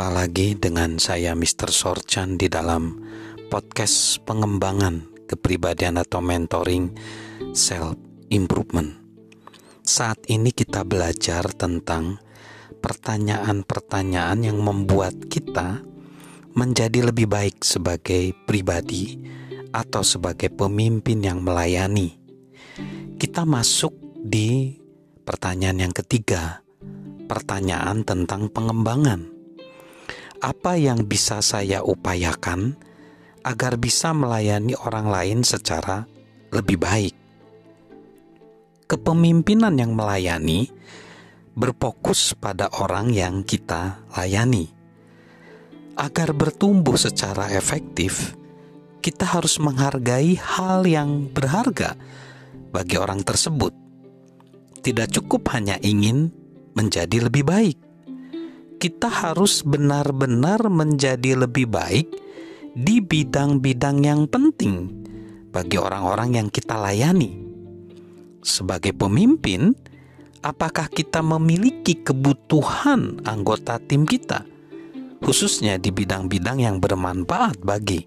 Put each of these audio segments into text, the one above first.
Berjumpa lagi dengan saya Mr. Sorchan di dalam podcast pengembangan kepribadian atau mentoring self improvement. Saat ini kita belajar tentang pertanyaan-pertanyaan yang membuat kita menjadi lebih baik sebagai pribadi atau sebagai pemimpin yang melayani. Kita masuk di pertanyaan yang ketiga, pertanyaan tentang pengembangan. Apa yang bisa saya upayakan agar bisa melayani orang lain secara lebih baik? Kepemimpinan yang melayani berfokus pada orang yang kita layani. Agar bertumbuh secara efektif, kita harus menghargai hal yang berharga bagi orang tersebut. Tidak cukup hanya ingin menjadi lebih baik. Kita harus benar-benar menjadi lebih baik di bidang-bidang yang penting bagi orang-orang yang kita layani. Sebagai pemimpin, apakah kita memiliki kebutuhan anggota tim kita, khususnya di bidang-bidang yang bermanfaat bagi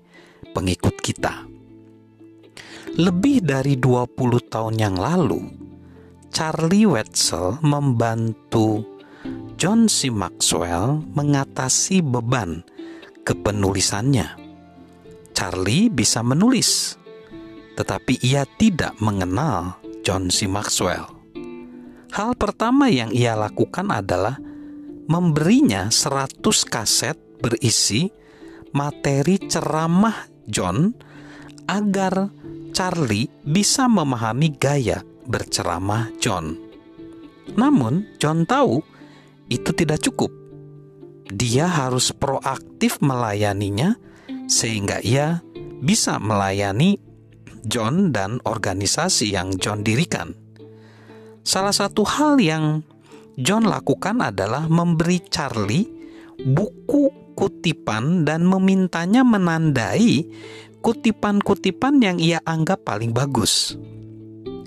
pengikut kita? Lebih dari 20 tahun yang lalu, Charlie Wetzel membantu John C. Maxwell mengatasi beban kepenulisannya. Charlie bisa menulis, tetapi ia tidak mengenal John C. Maxwell. Hal pertama yang ia lakukan adalah memberinya 100 kaset berisi materi ceramah John agar Charlie bisa memahami gaya berceramah John. Namun, John tahu itu tidak cukup. Dia harus proaktif melayaninya, sehingga ia bisa melayani John dan organisasi yang John dirikan. Salah satu hal yang John lakukan adalah memberi Charlie buku kutipan dan memintanya menandai kutipan-kutipan yang ia anggap paling bagus.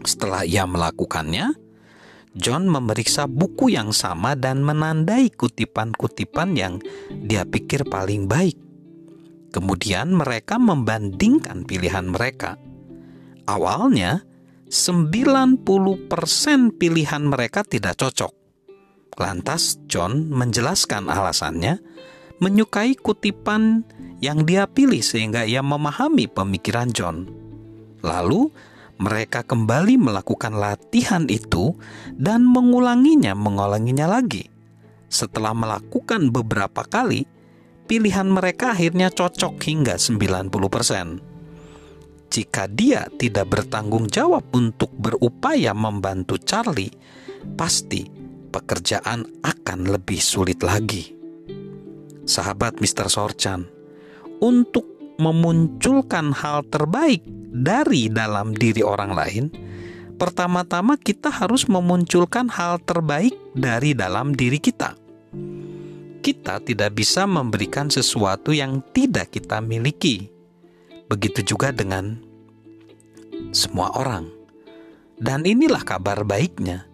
Setelah ia melakukannya, John memeriksa buku yang sama dan menandai kutipan-kutipan yang dia pikir paling baik. Kemudian mereka membandingkan pilihan mereka. Awalnya, 90% pilihan mereka tidak cocok. Lantas John menjelaskan alasannya, menyukai kutipan yang dia pilih sehingga ia memahami pemikiran John. Lalu mereka kembali melakukan latihan itu dan mengulanginya, mengulanginya lagi. Setelah melakukan beberapa kali, pilihan mereka akhirnya cocok hingga 90%. Jika dia tidak bertanggung jawab untuk berupaya membantu Charlie, pasti pekerjaan akan lebih sulit lagi. Sahabat Mr. Sorchan, untuk memunculkan hal terbaik dari dalam diri orang lain, pertama-tama kita harus memunculkan hal terbaik dari dalam diri kita. Kita tidak bisa memberikan sesuatu yang tidak kita miliki. Begitu juga dengan semua orang. Dan inilah kabar baiknya.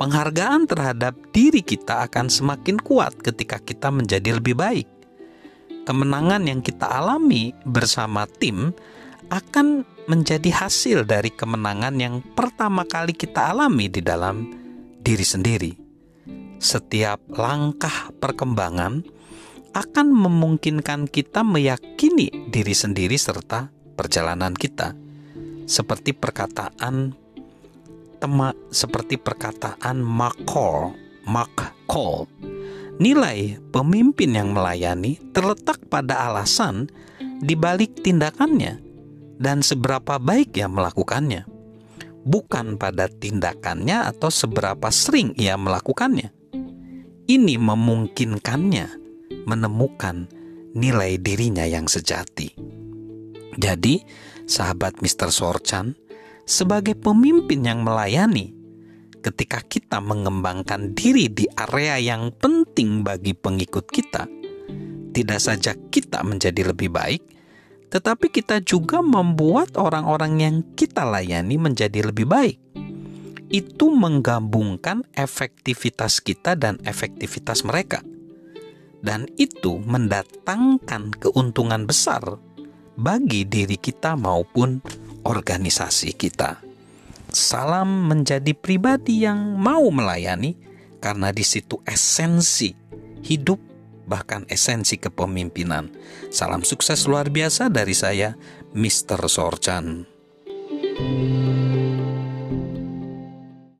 Penghargaan terhadap diri kita akan semakin kuat ketika kita menjadi lebih baik kemenangan yang kita alami bersama tim akan menjadi hasil dari kemenangan yang pertama kali kita alami di dalam diri sendiri. Setiap langkah perkembangan akan memungkinkan kita meyakini diri sendiri serta perjalanan kita. Seperti perkataan tema seperti perkataan Mark Cole, Mark Nilai pemimpin yang melayani terletak pada alasan di balik tindakannya dan seberapa baik ia melakukannya, bukan pada tindakannya atau seberapa sering ia melakukannya. Ini memungkinkannya menemukan nilai dirinya yang sejati. Jadi, sahabat Mr. Sorchan, sebagai pemimpin yang melayani, ketika kita mengembangkan diri di area yang penting bagi pengikut kita, tidak saja kita menjadi lebih baik, tetapi kita juga membuat orang-orang yang kita layani menjadi lebih baik. Itu menggabungkan efektivitas kita dan efektivitas mereka. dan itu mendatangkan keuntungan besar bagi diri kita maupun organisasi kita. Salam menjadi pribadi yang mau melayani, karena di situ esensi hidup, bahkan esensi kepemimpinan. Salam sukses luar biasa dari saya, Mr. Sorchan. thank you